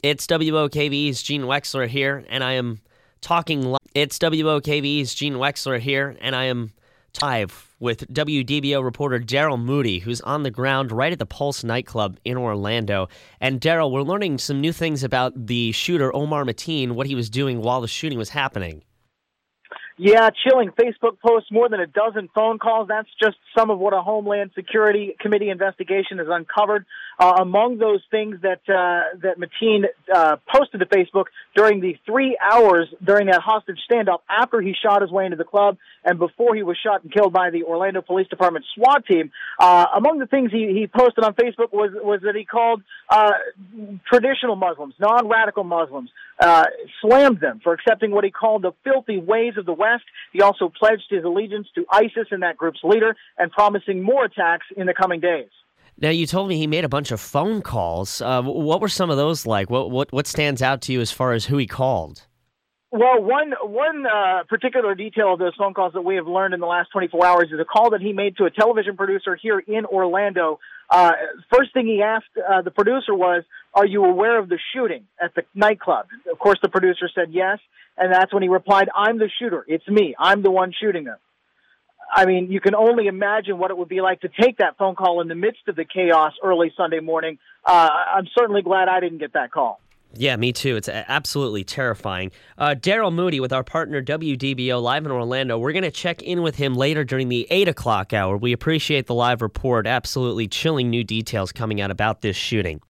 It's WOKV's Gene Wexler here, and I am talking. Li- it's WOKV's Gene Wexler here, and I am live with WDBO reporter Daryl Moody, who's on the ground right at the Pulse nightclub in Orlando. And Daryl, we're learning some new things about the shooter Omar Mateen, what he was doing while the shooting was happening. Yeah, chilling Facebook posts, more than a dozen phone calls. That's just some of what a Homeland Security Committee investigation has uncovered. Uh, among those things that uh, that Mateen uh, posted to Facebook during the three hours during that hostage standoff after he shot his way into the club and before he was shot and killed by the Orlando Police Department SWAT team. Uh, among the things he, he posted on Facebook was was that he called uh, traditional Muslims, non-radical Muslims, uh, slammed them for accepting what he called the filthy ways of the West. He also pledged his allegiance to ISIS and that group's leader and promising more attacks in the coming days. Now you told me he made a bunch of phone calls. Uh, what were some of those like? What what what stands out to you as far as who he called? Well, one one uh, particular detail of those phone calls that we have learned in the last 24 hours is a call that he made to a television producer here in Orlando. Uh, first thing he asked uh, the producer was, "Are you aware of the shooting at the nightclub?" Of course, the producer said yes, and that's when he replied, "I'm the shooter. It's me. I'm the one shooting them." I mean, you can only imagine what it would be like to take that phone call in the midst of the chaos early Sunday morning. Uh, I'm certainly glad I didn't get that call. Yeah, me too. It's absolutely terrifying. Uh, Daryl Moody with our partner WDBO live in Orlando. We're going to check in with him later during the 8 o'clock hour. We appreciate the live report. Absolutely chilling new details coming out about this shooting.